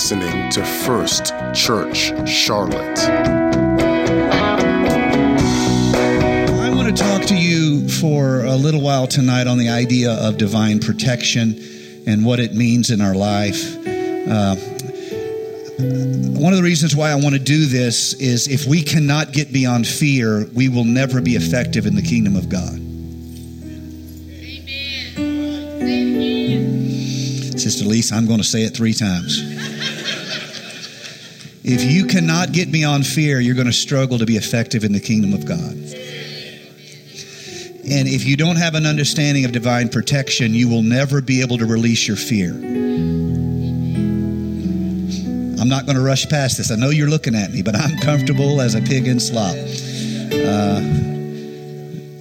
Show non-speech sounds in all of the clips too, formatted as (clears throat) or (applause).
listening to First Church Charlotte. I want to talk to you for a little while tonight on the idea of divine protection and what it means in our life. Uh, one of the reasons why I want to do this is if we cannot get beyond fear, we will never be effective in the kingdom of God. Amen. Sister Lisa, I'm going to say it three times. If you cannot get beyond fear, you're going to struggle to be effective in the kingdom of God. And if you don't have an understanding of divine protection, you will never be able to release your fear. I'm not going to rush past this. I know you're looking at me, but I'm comfortable as a pig in slop. Uh,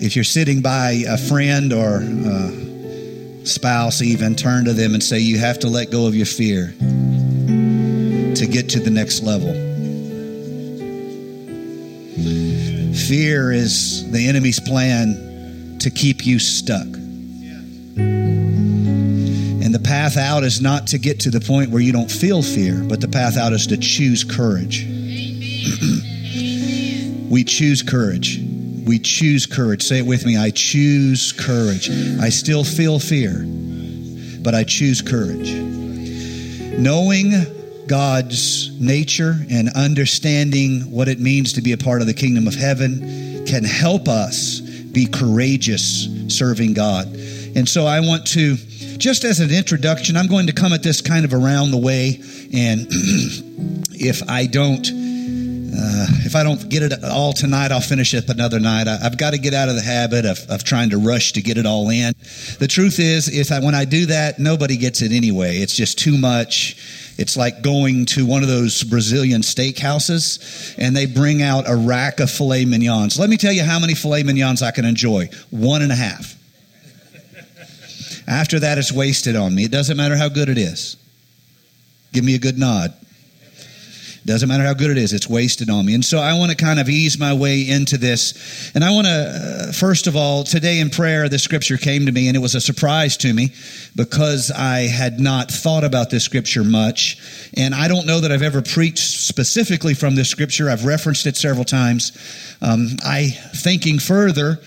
if you're sitting by a friend or a spouse, even turn to them and say, You have to let go of your fear get to the next level. Fear is the enemy's plan to keep you stuck. And the path out is not to get to the point where you don't feel fear, but the path out is to choose courage. (clears throat) we choose courage. We choose courage. Say it with me. I choose courage. I still feel fear, but I choose courage. Knowing God's nature and understanding what it means to be a part of the kingdom of heaven can help us be courageous serving God. And so I want to just as an introduction, I'm going to come at this kind of around the way, and (clears throat) if I don't, uh, if I don't get it all tonight, I'll finish it another night. I, have got to get out of the habit of, of trying to rush to get it all in. The truth is, is that when I do that, nobody gets it anyway. It's just too much. It's like going to one of those Brazilian steakhouses and they bring out a rack of filet mignons. Let me tell you how many filet mignons I can enjoy. One and a half. After that, it's wasted on me. It doesn't matter how good it is. Give me a good nod. Doesn't matter how good it is, it's wasted on me. And so I want to kind of ease my way into this. And I want to, uh, first of all, today in prayer, the scripture came to me and it was a surprise to me because I had not thought about this scripture much. And I don't know that I've ever preached specifically from this scripture. I've referenced it several times. Um, I, thinking further,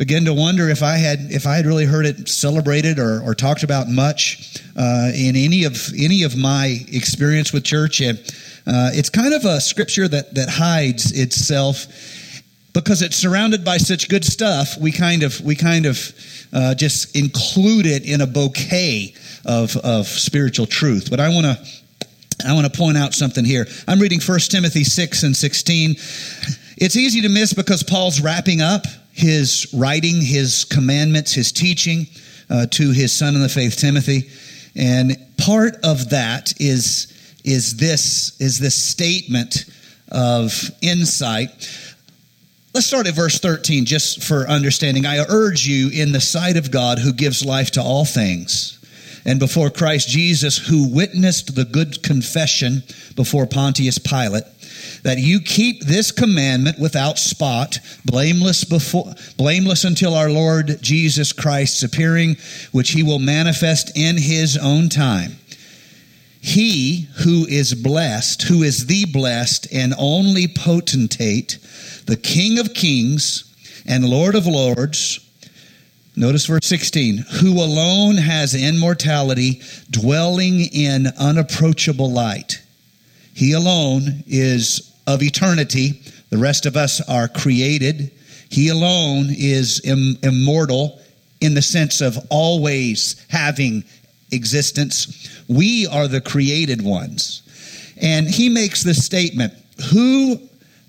begin to wonder if I had if I had really heard it celebrated or, or talked about much uh, in any of any of my experience with church. And uh, it's kind of a scripture that that hides itself because it's surrounded by such good stuff. We kind of we kind of uh, just include it in a bouquet of of spiritual truth. But I want to. I want to point out something here. I'm reading 1 Timothy 6 and 16. It's easy to miss because Paul's wrapping up his writing, his commandments, his teaching uh, to his son in the faith, Timothy. And part of that is, is, this, is this statement of insight. Let's start at verse 13 just for understanding. I urge you in the sight of God who gives life to all things and before Christ Jesus who witnessed the good confession before Pontius Pilate that you keep this commandment without spot, blameless before, blameless until our Lord Jesus Christ's appearing, which he will manifest in his own time. He who is blessed, who is the blessed and only potentate, the King of kings and Lord of lords, Notice verse 16, who alone has immortality, dwelling in unapproachable light. He alone is of eternity. The rest of us are created. He alone is Im- immortal in the sense of always having existence. We are the created ones. And he makes this statement Who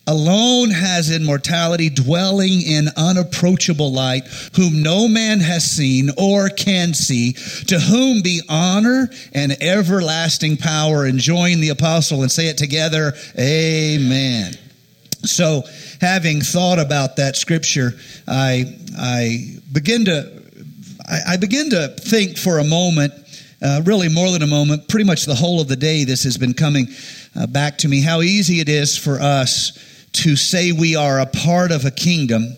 alone has immortality, dwelling in unapproachable light, whom no man has seen or can see, to whom be honor and everlasting power. And join the apostle and say it together, Amen. So, having thought about that scripture, I, I begin to, I, begin to think for a moment, uh, really more than a moment, pretty much the whole of the day, this has been coming uh, back to me, how easy it is for us to say we are a part of a kingdom,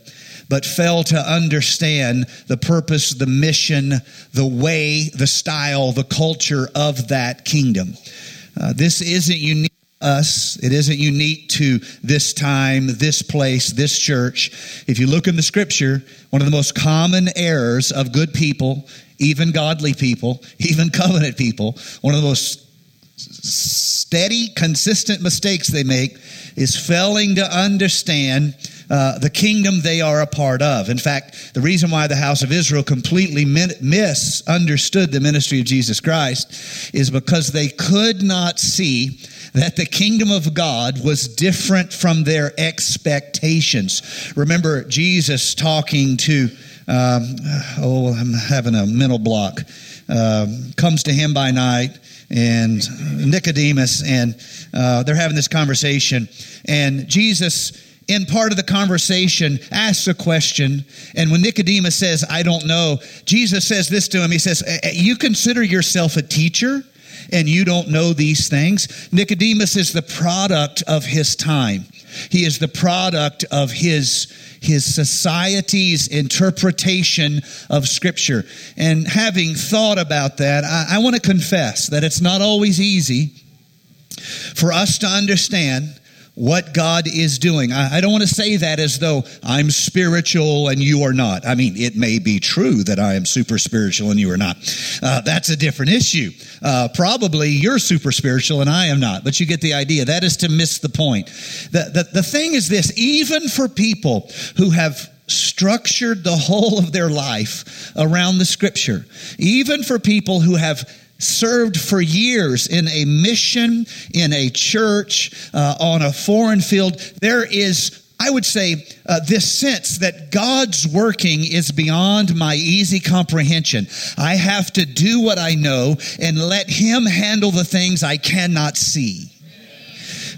but fail to understand the purpose, the mission, the way, the style, the culture of that kingdom. Uh, this isn't unique us. It isn't unique to this time, this place, this church. If you look in the scripture, one of the most common errors of good people, even godly people, (laughs) even covenant people, one of the most steady, consistent mistakes they make is failing to understand uh, the kingdom they are a part of. In fact, the reason why the house of Israel completely misunderstood the ministry of Jesus Christ is because they could not see that the kingdom of God was different from their expectations. Remember Jesus talking to, um, oh, I'm having a mental block, uh, comes to him by night and Nicodemus, and uh, they're having this conversation. And Jesus, in part of the conversation, asks a question. And when Nicodemus says, I don't know, Jesus says this to him He says, You consider yourself a teacher? and you don't know these things. Nicodemus is the product of his time. He is the product of his his society's interpretation of Scripture. And having thought about that, I, I want to confess that it's not always easy for us to understand what God is doing. I, I don't want to say that as though I'm spiritual and you are not. I mean, it may be true that I am super spiritual and you are not. Uh, that's a different issue. Uh, probably you're super spiritual and I am not, but you get the idea. That is to miss the point. The, the, the thing is this even for people who have structured the whole of their life around the scripture, even for people who have served for years in a mission, in a church, uh, on a foreign field, there is I would say uh, this sense that God's working is beyond my easy comprehension. I have to do what I know and let Him handle the things I cannot see.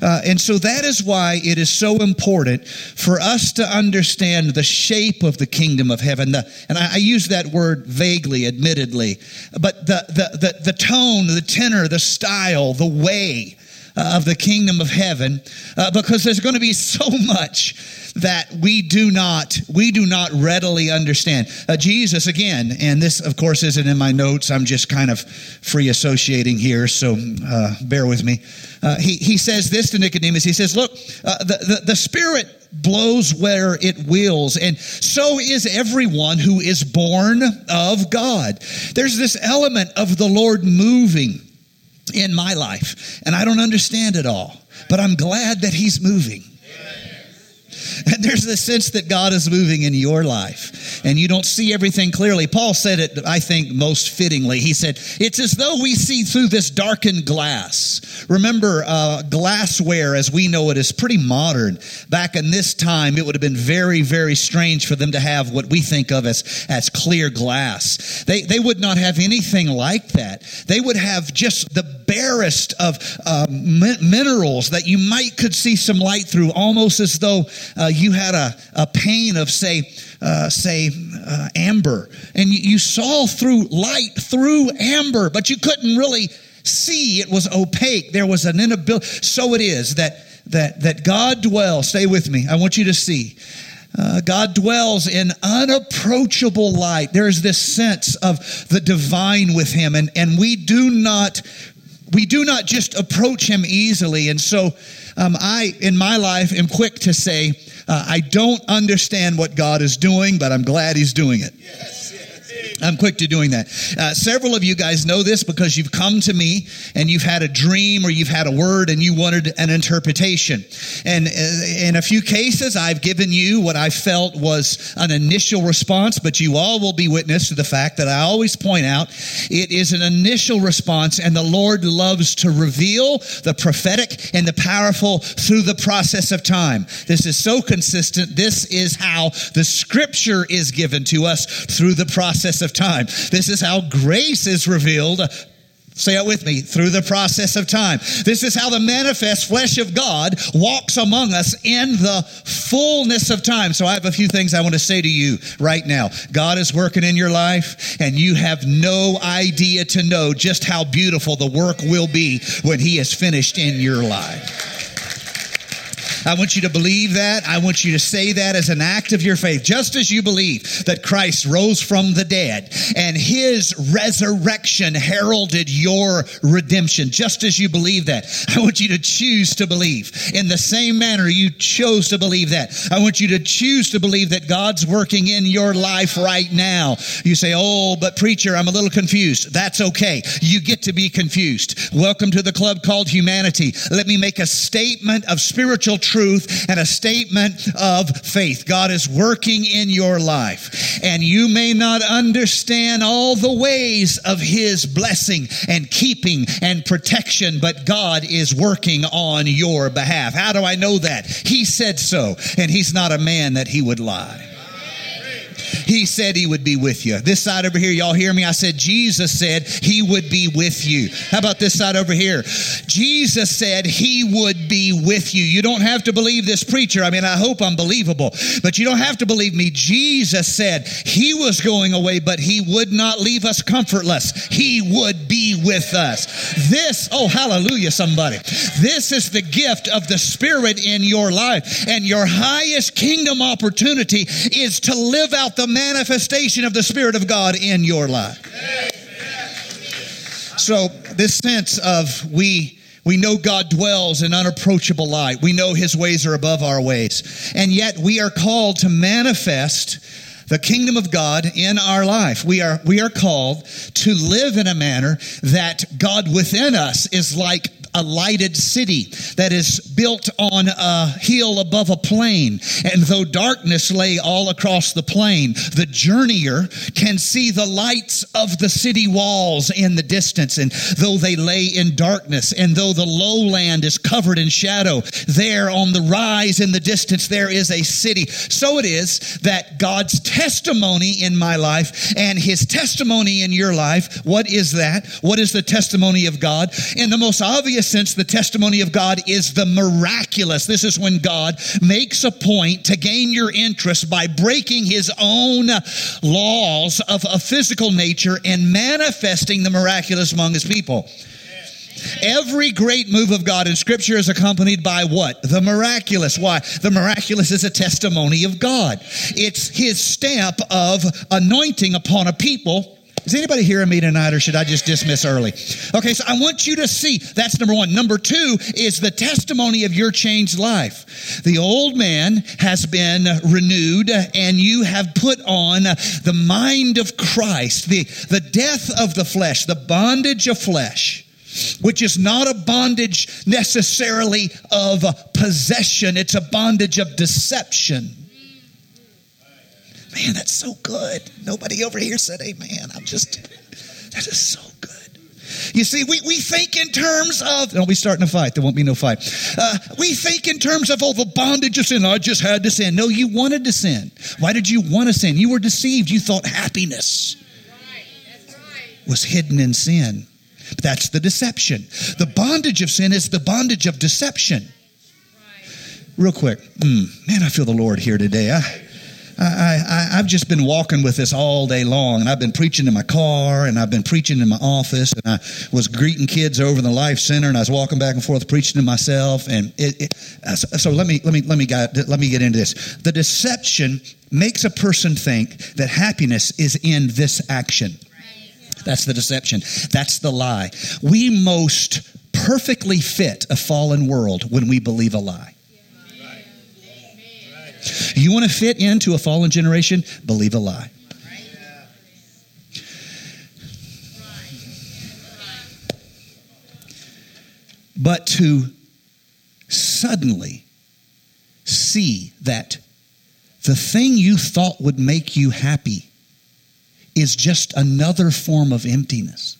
Uh, and so that is why it is so important for us to understand the shape of the kingdom of heaven. The, and I, I, use that word vaguely, admittedly, but the, the, the, the tone, the tenor, the style, the way of the kingdom of heaven, uh, because there's going to be so much that we do not we do not readily understand. Uh, Jesus again, and this of course isn't in my notes. I'm just kind of free associating here, so uh, bear with me. Uh, he he says this to Nicodemus. He says, "Look, uh, the, the the Spirit." blows where it wills, and so is everyone who is born of God. There's this element of the Lord moving in my life, and I don't understand it all, but I'm glad that He's moving. And there's this sense that God is moving in your life and you don't see everything clearly. Paul said it, I think, most fittingly. He said, It's as though we see through this darkened glass. Remember, uh, glassware, as we know it, is pretty modern. Back in this time, it would have been very, very strange for them to have what we think of as, as clear glass. They, they would not have anything like that. They would have just the barest of uh, minerals that you might could see some light through, almost as though uh, you had a, a pane of, say, uh, say uh, amber, and you, you saw through light through amber, but you couldn't really see. It was opaque. There was an inability. So it is that that that God dwells. Stay with me. I want you to see. Uh, God dwells in unapproachable light. There's this sense of the divine with Him, and, and we do not we do not just approach Him easily. And so, um, I in my life am quick to say, uh, I don't understand what God is doing, but I'm glad He's doing it. Yes. I'm quick to doing that. Uh, several of you guys know this because you've come to me and you've had a dream or you've had a word and you wanted an interpretation. And uh, in a few cases, I've given you what I felt was an initial response, but you all will be witness to the fact that I always point out it is an initial response and the Lord loves to reveal the prophetic and the powerful through the process of time. This is so consistent. This is how the scripture is given to us through the process of time. This is how grace is revealed Say it with me. Through the process of time. This is how the manifest flesh of God walks among us in the fullness of time. So I have a few things I want to say to you right now. God is working in your life and you have no idea to know just how beautiful the work will be when he is finished in your life. I want you to believe that. I want you to say that as an act of your faith. Just as you believe that Christ rose from the dead and his resurrection heralded your redemption, just as you believe that, I want you to choose to believe in the same manner you chose to believe that. I want you to choose to believe that God's working in your life right now. You say, Oh, but preacher, I'm a little confused. That's okay. You get to be confused. Welcome to the club called humanity. Let me make a statement of spiritual truth and a statement of faith. God is working in your life and you may not understand all the ways of his blessing and keeping and protection, but God is working on your behalf. How do I know that? He said so and he's not a man that he would lie. He said he would be with you. This side over here, y'all hear me? I said Jesus said he would be with you. How about this side over here? Jesus said he would be with you. You don't have to believe this preacher. I mean, I hope I'm believable, but you don't have to believe me. Jesus said he was going away, but he would not leave us comfortless. He would be with us. This, oh, hallelujah, somebody. This is the gift of the Spirit in your life. And your highest kingdom opportunity is to live out the manifestation of the Spirit of God in your life. So, this sense of we we know God dwells in unapproachable light. We know his ways are above our ways. And yet we are called to manifest the kingdom of God in our life. We are, we are called to live in a manner that God within us is like a lighted city that is built on a hill above a plain. And though darkness lay all across the plain, the journeyer can see the lights of the city walls in the distance. And though they lay in darkness, and though the lowland is covered in shadow, there on the rise in the distance, there is a city. So it is that God's testimony in my life and his testimony in your life, what is that? What is the testimony of God? In the most obvious sense, the testimony of God is the miraculous. This is when God makes a point to gain your interest by breaking his own laws of a physical nature and manifesting the miraculous among his people. Every great move of God in Scripture is accompanied by what? The miraculous. Why? The miraculous is a testimony of God. It's His stamp of anointing upon a people is anybody hearing me tonight or should I just dismiss early? Okay, so I want you to see that's number one. Number two is the testimony of your changed life. The old man has been renewed and you have put on the mind of Christ, the, the death of the flesh, the bondage of flesh which is not a bondage necessarily of possession, it's a bondage of deception. Man, that's so good. Nobody over here said amen. I'm just, that is so good. You see, we, we think in terms of, don't be starting a fight. There won't be no fight. Uh, we think in terms of, oh, the bondage of sin. I just had to sin. No, you wanted to sin. Why did you want to sin? You were deceived. You thought happiness was hidden in sin. But that's the deception. The bondage of sin is the bondage of deception. Real quick, mm, man, I feel the Lord here today. I, I, I, have just been walking with this all day long, and I've been preaching in my car, and I've been preaching in my office, and I was greeting kids over in the Life Center, and I was walking back and forth preaching to myself. And it, it, uh, so let me let me let me let me get into this. The deception makes a person think that happiness is in this action. That's the deception. That's the lie. We most perfectly fit a fallen world when we believe a lie. You want to fit into a fallen generation? Believe a lie. But to suddenly see that the thing you thought would make you happy is just another form of emptiness.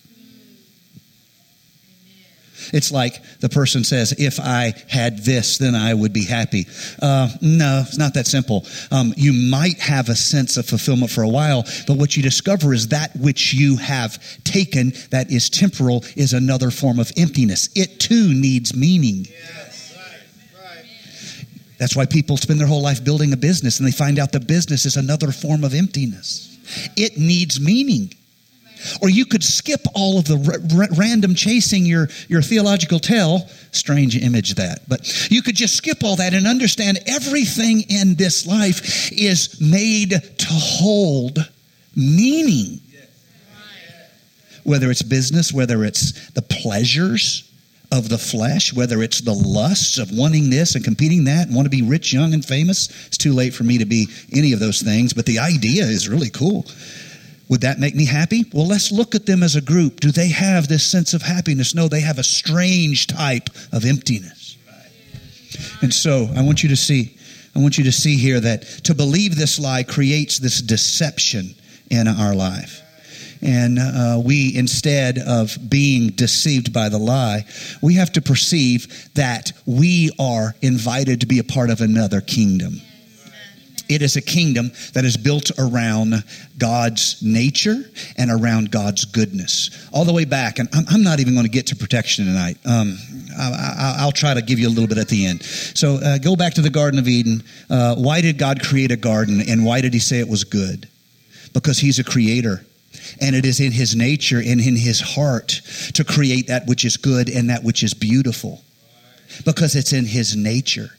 It's like the person says, if I had this, then I would be happy. Uh, no, it's not that simple. Um, you might have a sense of fulfillment for a while, but what you discover is that which you have taken that is temporal is another form of emptiness. It too needs meaning. That's why people spend their whole life building a business and they find out the business is another form of emptiness. It needs meaning. Or you could skip all of the r- r- random chasing your, your theological tail. Strange image that. But you could just skip all that and understand everything in this life is made to hold meaning. Whether it's business, whether it's the pleasures of the flesh, whether it's the lusts of wanting this and competing that and want to be rich, young, and famous. It's too late for me to be any of those things, but the idea is really cool. Would that make me happy? Well, let's look at them as a group. Do they have this sense of happiness? No, they have a strange type of emptiness. And so I want you to see, I want you to see here that to believe this lie creates this deception in our life. And uh, we, instead of being deceived by the lie, we have to perceive that we are invited to be a part of another kingdom. It is a kingdom that is built around God's nature and around God's goodness. All the way back, and I'm, not even going to get to protection tonight. Um, I, will try to give you a little bit at the end. So uh, go back to the Garden of Eden. Uh, why did God create a garden and why did he say it was good? Because he's a creator. And it is in his nature and in his heart to create that which is good and that which is beautiful. Because it's in his nature.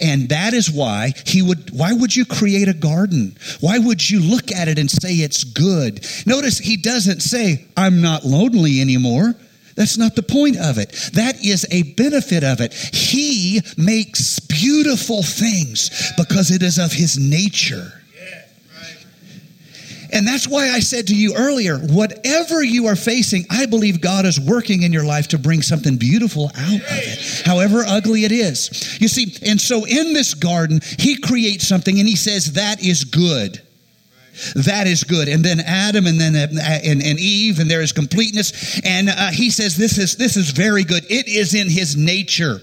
And that is why he would, why would you create a garden? Why would you look at it and say it's good? Notice he doesn't say, I'm not lonely anymore. That's not the point of it. That is a benefit of it. He makes beautiful things because it is of his nature. And that's why I said to you earlier whatever you are facing, I believe God is working in your life to bring something beautiful out of it, however ugly it is. You see, and so in this garden, He creates something and He says, That is good. That is good. And then Adam and then uh, and, and Eve, and there is completeness. And uh, he says, this is, this is very good. It is in his nature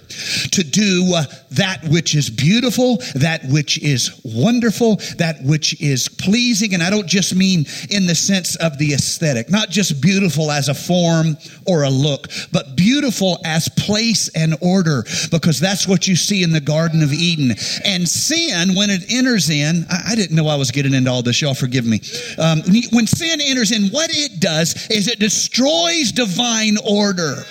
to do uh, that which is beautiful, that which is wonderful, that which is pleasing. And I don't just mean in the sense of the aesthetic, not just beautiful as a form or a look, but beautiful as place and order, because that's what you see in the Garden of Eden. And sin, when it enters in, I, I didn't know I was getting into all this, y'all forgive me. Um, when sin enters in, what it does is it destroys divine order.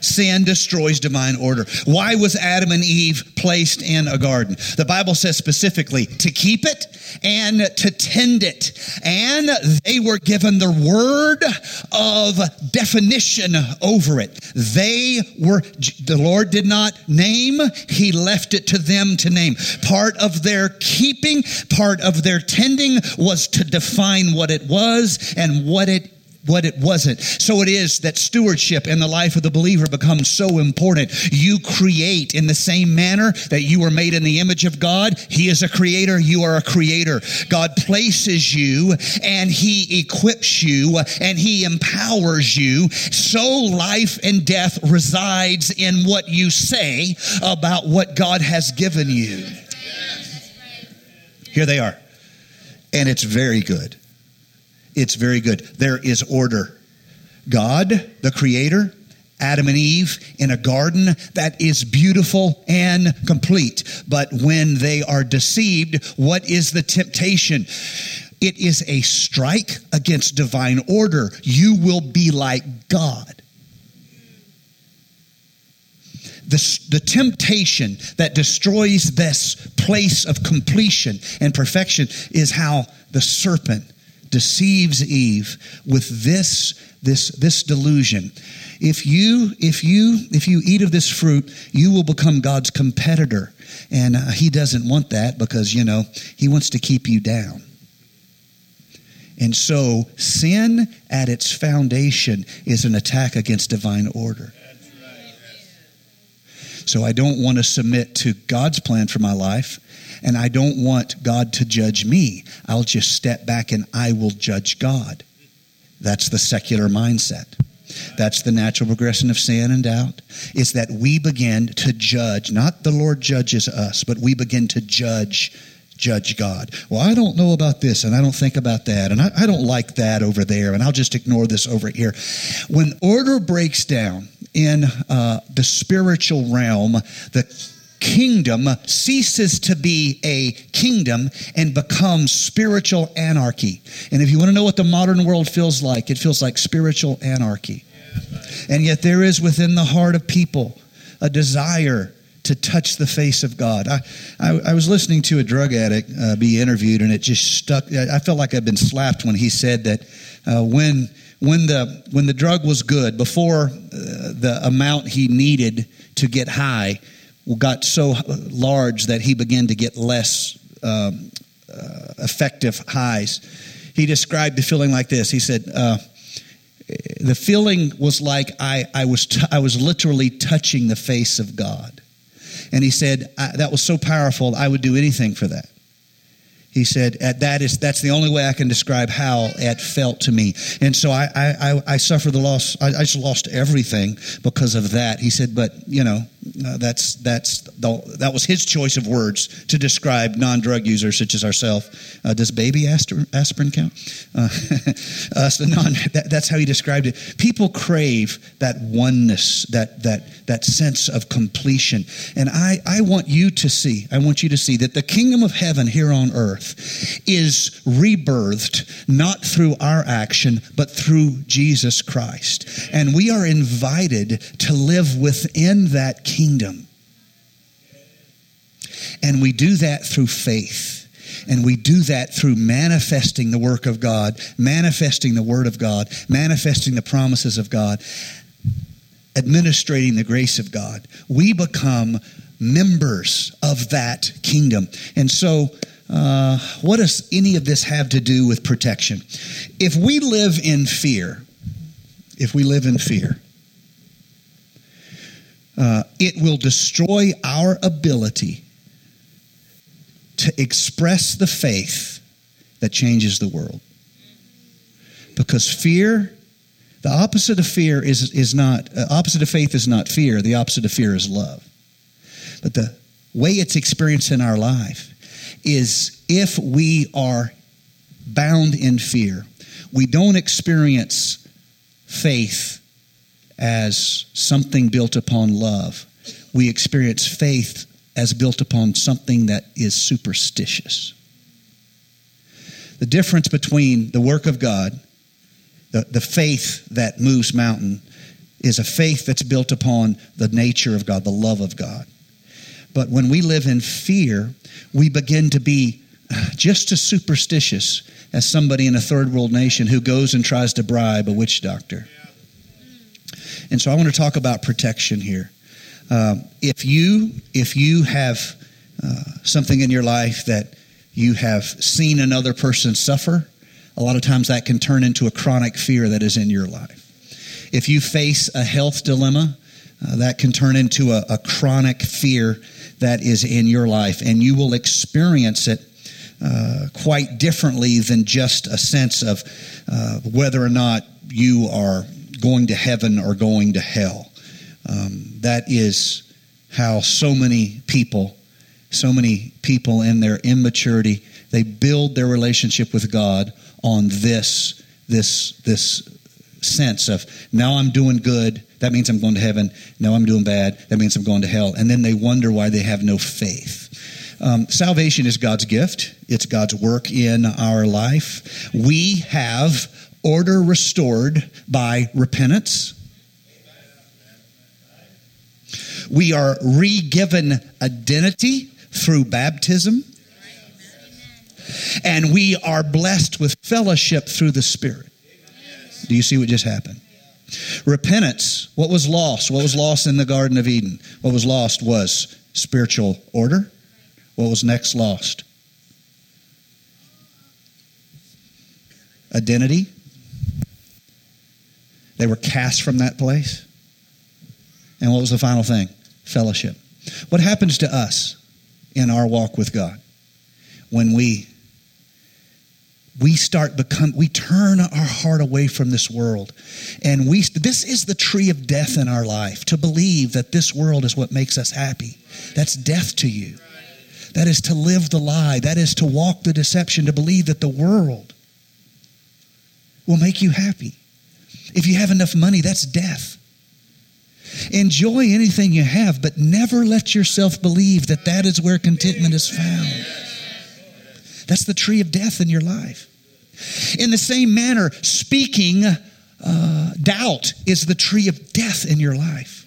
Sin destroys divine order. Why was Adam and Eve placed in a garden? The Bible says specifically to keep it and to tend it. And they were given the word of definition over it. They were, the Lord did not name, He left it to them to name. Part of their keeping, part of their tending was to define what it was and what it what it wasn't. So it is that stewardship in the life of the believer becomes so important. You create in the same manner that you were made in the image of God. He is a creator. You are a creator. God places you and he equips you and he empowers you. So life and death resides in what you say about what God has given you. Here they are. And it's very good. It's very good. There is order. God, the creator, Adam and Eve in a garden that is beautiful and complete. But when they are deceived, what is the temptation? It is a strike against divine order. You will be like God. The, the temptation that destroys this place of completion and perfection is how the serpent deceives Eve with this this this delusion. If you if you if you eat of this fruit, you will become God's competitor, and uh, He doesn't want that because you know He wants to keep you down. And so, sin at its foundation is an attack against divine order. So, I don't want to submit to God's plan for my life and I don't want God to judge me. I'll just step back and I will judge God. That's the secular mindset. That's the natural progression of sin and doubt. Is that we begin to judge, not the Lord judges us, but we begin to judge judge God. Well, I don't know about this, and I don't think about that, and I, I, don't like that over there, and I'll just ignore this over here. When order breaks down in uh, the spiritual realm, the kingdom ceases to be a kingdom and becomes spiritual anarchy. And if you want to know what the modern world feels like, it feels like spiritual anarchy. And yet there is within the heart of people a desire to touch the face of God. I, I, I was listening to a drug addict uh, be interviewed, and it just stuck. I felt like I'd been slapped when he said that uh, when when the when the drug was good, before uh, the amount he needed to get high got so large that he began to get less um, uh, effective highs. He described the feeling like this. He said uh, the feeling was like I, I was t- I was literally touching the face of God. And he said, That was so powerful, I would do anything for that. He said, that is, that's the only way I can describe how it felt to me. And so I, I, I suffered the loss. I, I just lost everything because of that. He said, but, you know, uh, that's, that's the, that was his choice of words to describe non drug users such as ourselves. Uh, does baby aspirin, aspirin count? Uh, (laughs) uh, so non, that, that's how he described it. People crave that oneness, that, that, that sense of completion. And I, I want you to see, I want you to see that the kingdom of heaven here on earth is rebirthed not through our action, but through Jesus Christ. And we are invited to live within that kingdom. And we do that through faith. And we do that through manifesting the work of God, manifesting the Word of God, manifesting the promises of God, administrating the grace of God. We become members of that kingdom. And so uh, what does any of this have to do with protection? If we live in fear, if we live in fear, uh, it will destroy our ability to express the faith that changes the world. Because fear, the opposite of fear is, is not, uh, opposite of faith is not fear, the opposite of fear is love. But the way it's experienced in our life is if we are bound in fear, we don't experience faith as something built upon love. We experience faith as built upon something that is superstitious. The difference between the work of God, the, the faith that moves mountain, is a faith that's built upon the nature of God, the love of God. But when we live in fear, we begin to be just as superstitious as somebody in a third world nation who goes and tries to bribe a witch doctor. And so I want to talk about protection here. Um, if you if you have uh, something in your life that you have seen another person suffer, a lot of times that can turn into a chronic fear that is in your life. If you face a health dilemma, uh, that can turn into a, a chronic fear that is in your life, and you will experience it uh, quite differently than just a sense of uh, whether or not you are going to heaven or going to hell. Um, that is how so many people, so many people in their immaturity, they build their relationship with God on this, this, this sense of now I'm doing good, that means I'm going to heaven. Now I'm doing bad, that means I'm going to hell. And then they wonder why they have no faith. Um, salvation is God's gift, it's God's work in our life. We have order restored by repentance. We are re given identity through baptism. And we are blessed with fellowship through the Spirit. Do you see what just happened? Repentance, what was lost? What was lost in the Garden of Eden? What was lost was spiritual order. What was next lost? Identity. They were cast from that place. And what was the final thing? Fellowship. What happens to us in our walk with God when we we start become we turn our heart away from this world and we this is the tree of death in our life to believe that this world is what makes us happy that's death to you that is to live the lie that is to walk the deception to believe that the world will make you happy if you have enough money that's death Enjoy anything you have, but never let yourself believe that that is where contentment is found. That's the tree of death in your life. In the same manner, speaking uh, doubt is the tree of death in your life.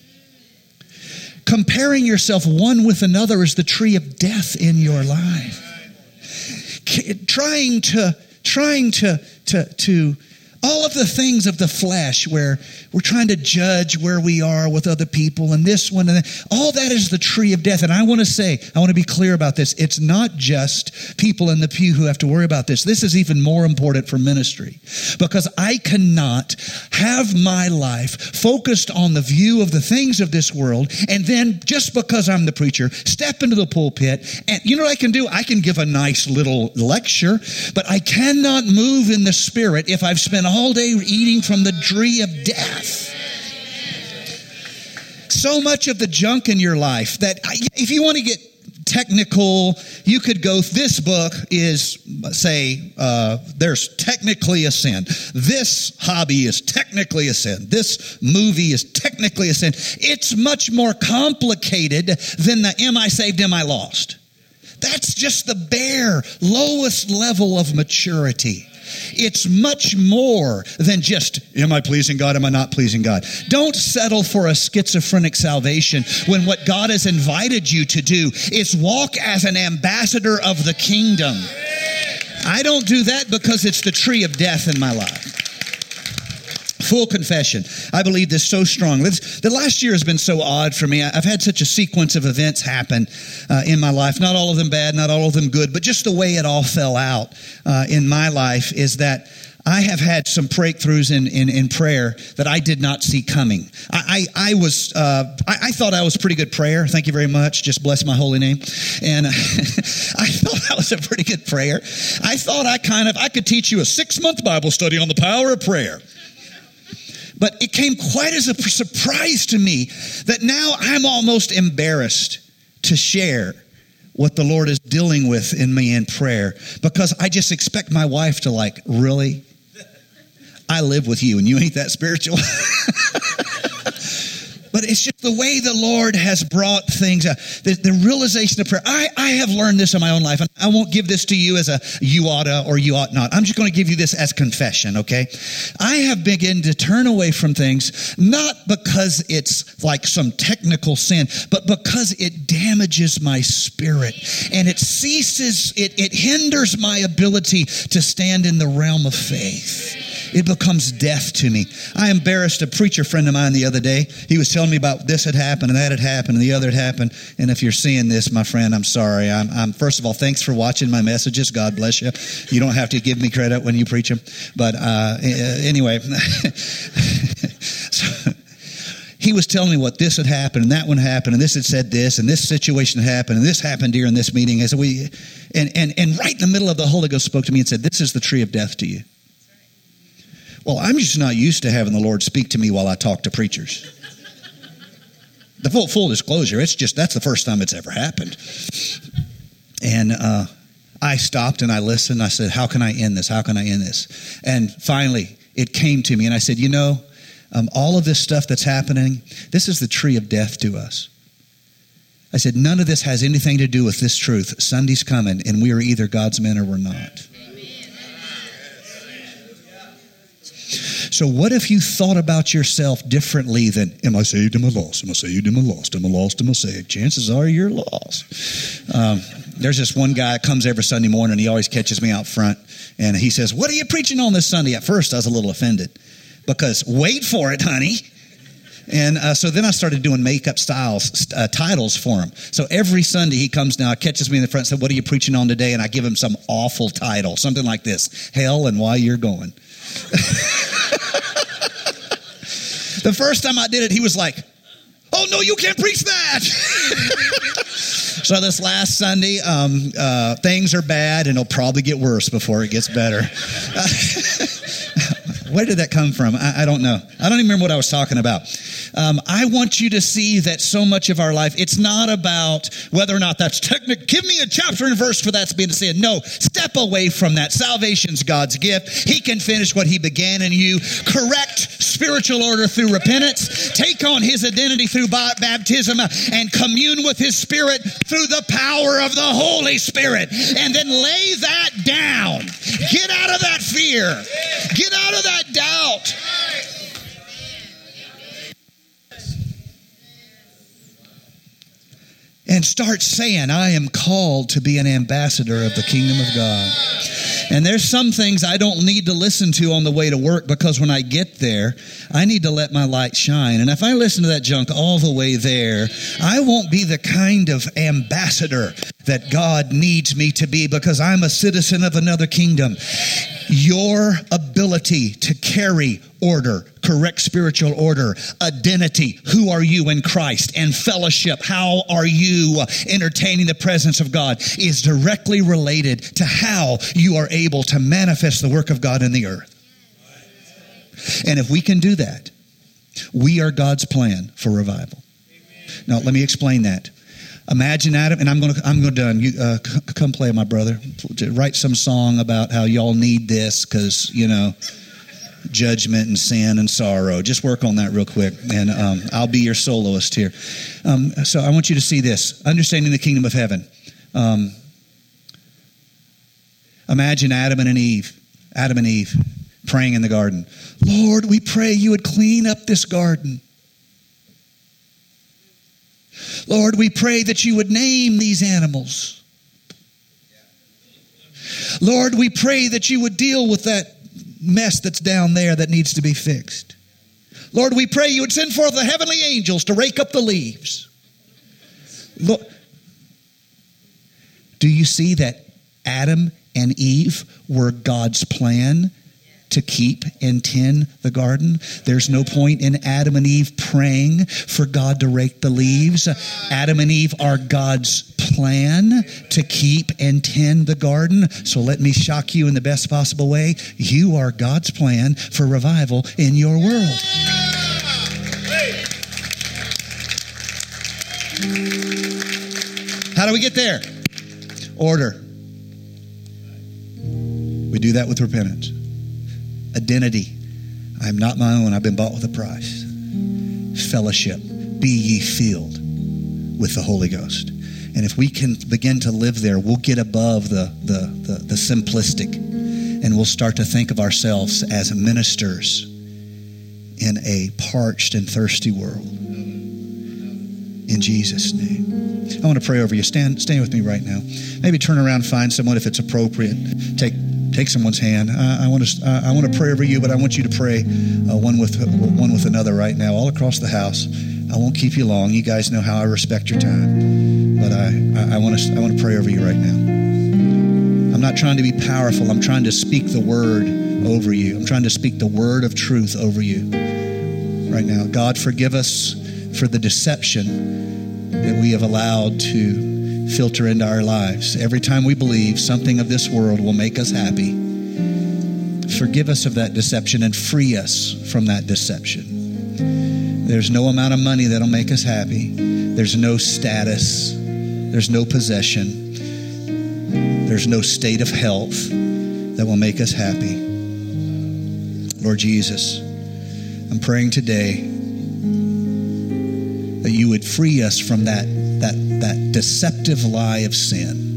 Comparing yourself one with another is the tree of death in your life. Trying to, trying to, to, to all of the things of the flesh where we're trying to judge where we are with other people and this one and that. All that is the tree of death. And I want to say, I want to be clear about this. It's not just people in the pew who have to worry about this. This is even more important for ministry because I cannot have my life focused on the view of the things of this world and then just because I'm the preacher, step into the pulpit and you know what I can do? I can give a nice little lecture, but I cannot move in the spirit if I've spent all day eating from the tree of death. So much of the junk in your life that if you want to get technical, you could go, this book is, say, uh, there's technically a sin. This hobby is technically a sin. This movie is technically a sin. It's much more complicated than the am I saved, am I lost? That's just the bare, lowest level of maturity. It's much more than just, am I pleasing God? Am I not pleasing God? Don't settle for a schizophrenic salvation when what God has invited you to do is walk as an ambassador of the kingdom. I don't do that because it's the tree of death in my life. Full confession. I believe this so strong. the last year has been so odd for me. I've had such a sequence of events happen uh, in my life. Not all of them bad, not all of them good, but just the way it all fell out uh, in my life is that I have had some breakthroughs in, in, in, prayer that I did not see coming. I, I, I was, uh, I, I, thought I was pretty good prayer. Thank you very much. Just bless my holy name. And (laughs) I thought that was a pretty good prayer. I thought I kind of, I could teach you a six month Bible study on the power of prayer. But it came quite as a surprise to me that now I'm almost embarrassed to share what the Lord is dealing with in me in prayer because I just expect my wife to like, really? I live with you and you ain't that spiritual. (laughs) but it's just the way the Lord has brought things, uh, the, the, realization of prayer. I, I have learned this in my own life, and I won't give this to you as a you oughta or you ought not. I'm just going to give you this as confession, okay? I have begun to turn away from things, not because it's like some technical sin, but because it damages my spirit and it ceases, it, it hinders my ability to stand in the realm of faith it becomes death to me. I embarrassed a preacher friend of mine the other day. He was telling me about this had happened and that had happened and the other had happened. And if you're seeing this, my friend, I'm sorry. I'm, I'm first of all, thanks for watching my messages. God bless you. You don't have to give me credit when you preach them. But uh, anyway, (laughs) so, he was telling me what this had happened and that one happened and this had said this and this situation happened and this happened during this meeting. I said, we, and, and, and right in the middle of the Holy Ghost spoke to me and said, this is the tree of death to you. Well, I'm just not used to having the Lord speak to me while I talk to preachers. The full, full disclosure, it's just that's the first time it's ever happened. And uh, I stopped and I listened. I said, How can I end this? How can I end this? And finally, it came to me, and I said, You know, um, all of this stuff that's happening, this is the tree of death to us. I said, None of this has anything to do with this truth. Sunday's coming, and we are either God's men or we're not. So, what if you thought about yourself differently than, am I saved? Am I lost? Am I saved? Am I lost? Am I lost? Am I saved? Chances are you're lost. Um, there's this one guy that comes every Sunday morning. He always catches me out front, and he says, What are you preaching on this Sunday? At first, I was a little offended because, wait for it, honey. And uh, so then I started doing makeup styles, uh, titles for him. So every Sunday he comes now, catches me in the front, said, What are you preaching on today? And I give him some awful title, something like this Hell and Why You're Going. (laughs) the first time I did it, he was like, Oh, no, you can't preach that. (laughs) so, this last Sunday, um, uh, things are bad and it'll probably get worse before it gets better. (laughs) Where did that come from? I, I, don't know. I don't even remember what I was talking about. Um, I want you to see that so much of our life, it's not about whether or not that's technical. Give me a chapter and verse for that that's being said. No, step away from that. Salvation's God's gift. He can finish what He began in you. Correct spiritual order through repentance, take on his identity through baptism, and commune with his spirit through the power of the Holy Spirit. And then lay that down. Get out of that fear. Get out of that doubt. and start saying, I am called to be an ambassador of the kingdom of God. And there's some things I don't need to listen to on the way to work because when I get there, I need to let my light shine. And if I listen to that junk all the way there, I won't be the kind of ambassador that God needs me to be because I'm a citizen of another kingdom. Your ability to carry order, correct spiritual order, identity, who are you in Christ, and fellowship, how are you entertaining the presence of God, is directly related to how you are able to manifest the work of God in the earth. And if we can do that, we are God's plan for revival. Now, let me explain that. Imagine Adam, and I'm going to I'm going to done. You uh, come play, my brother. Write some song about how y'all need this because you know judgment and sin and sorrow. Just work on that real quick, and um, I'll be your soloist here. Um, so I want you to see this understanding the kingdom of heaven. Um, imagine Adam and Eve, Adam and Eve praying in the garden. Lord, we pray you would clean up this garden. Lord, we pray that you would name these animals. Lord, we pray that you would deal with that mess that's down there that needs to be fixed. Lord, we pray you would send forth the heavenly angels to rake up the leaves. Look, do you see that Adam and Eve were God's plan to keep and tend the garden. There's no point in Adam and Eve praying for God to rake the leaves. Adam and Eve are God's plan to keep and tend the garden. So let me shock you in the best possible way. You are God's plan for revival in your world. How do we get there? Order. We do that with repentance identity. I am not my own. I've been bought with a price. Fellowship. Be ye filled with the Holy Ghost. And if we can begin to live there, we'll get above the, the, the, the simplistic and we'll start to think of ourselves as ministers in a parched and thirsty world. In Jesus' name. I want to pray over you. Stand, stand with me right now. Maybe turn around, find someone if it's appropriate. Take take someone's hand. I, I want to I want to pray over you, but I want you to pray uh, one with one with another right now, all across the house. I won't keep you long. You guys know how I respect your time, but I I want to I want to pray over you right now. I'm not trying to be powerful. I'm trying to speak the word over you. I'm trying to speak the word of truth over you right now. God, forgive us for the deception that we have allowed to filter into our lives. Every time we believe something of this world will make us happy, forgive us of that deception and free us from that deception. There's no amount of money that'll make us happy. There's no status. There's no possession. There's no state of health that will make us happy. Lord Jesus, I'm praying today that you would free us from that that, deceptive lie of sin.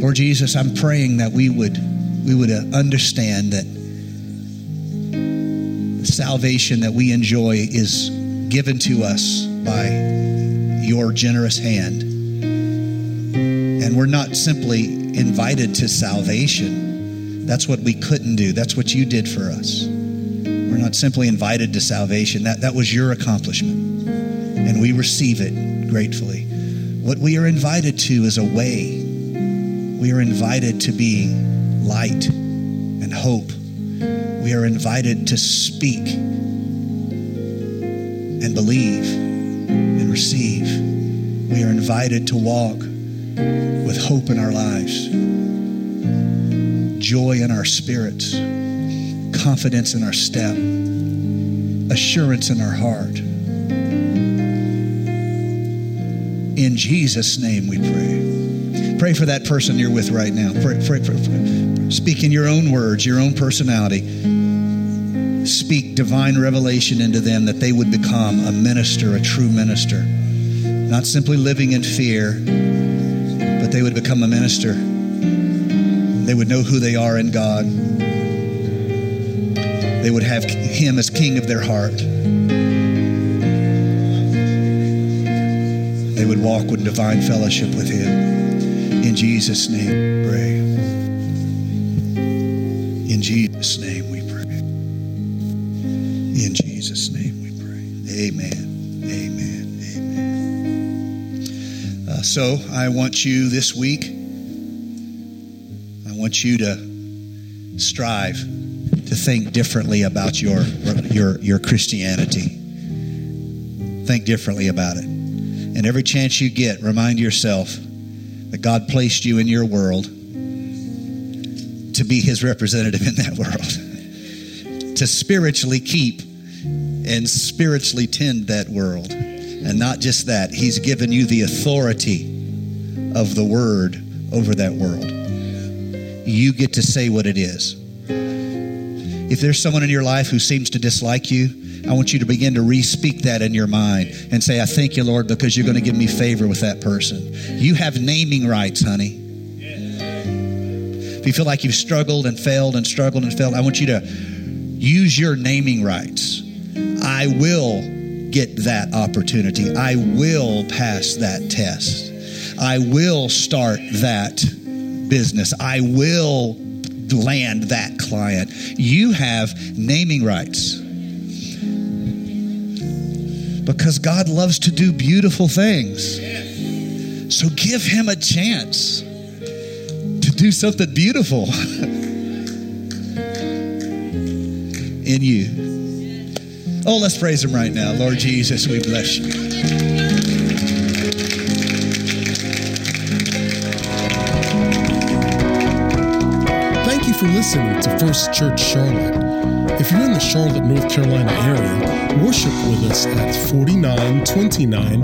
Lord Jesus, I'm praying that we would, we would uh, understand that the salvation that we enjoy is given to us by your generous hand. And we're not simply invited to salvation. That's what we couldn't do. That's what you did for us. We're not simply invited to salvation. That, that was your accomplishment and we receive it gratefully. What we are invited to is a way. We are invited to be light and hope. We are invited to speak and believe and receive. We are invited to walk with hope in our lives, joy in our spirits, confidence in our step, assurance in our heart In Jesus' name we pray. Pray for that person you're with right now. Pray, pray, pray, pray. Speak in your own words, your own personality. speak divine revelation into them that they would become a minister, a true minister. Not simply living in fear, but they would become a minister. They would know who they are in God. They would have Him as King of their heart. Walk with divine fellowship with Him. In Jesus' name, pray. In Jesus' name, we pray. In Jesus' name, we pray. Amen. Amen. Amen. Uh, so I want you this week, I want you to strive to think differently about your, your, your Christianity. Think differently about it. And every chance you get, remind yourself that God placed you in your world to be his representative in that world, (laughs) to spiritually keep and spiritually tend that world. And not just that, he's given you the authority of the word over that world. You get to say what it is. If there's someone in your life who seems to dislike you, I want you to begin to re speak that in your mind and say, I thank you, Lord, because you're going to give me favor with that person. You have naming rights, honey. If you feel like you've struggled and failed and struggled and failed, I want you to use your naming rights. I will get that opportunity. I will pass that test. I will start that business. I will land that client. You have naming rights. Because God loves to do beautiful things. So give him a chance to do something beautiful (laughs) in you. Oh, let's praise him right now. Lord Jesus, we bless you. Thank you for listening to First Church Charlotte. If you're in the Charlotte, North Carolina area, worship with us at 4929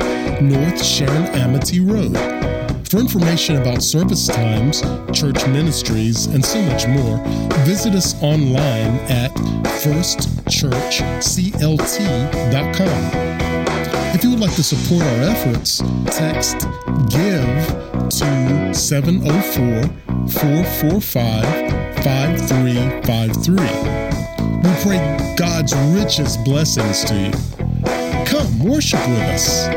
North Sharon Amity Road. For information about service times, church ministries, and so much more, visit us online at firstchurchclt.com. If you would like to support our efforts, text GIVE to 704 445 5353. We pray God's richest blessings to you. Come worship with us.